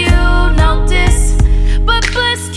you notice, but bliss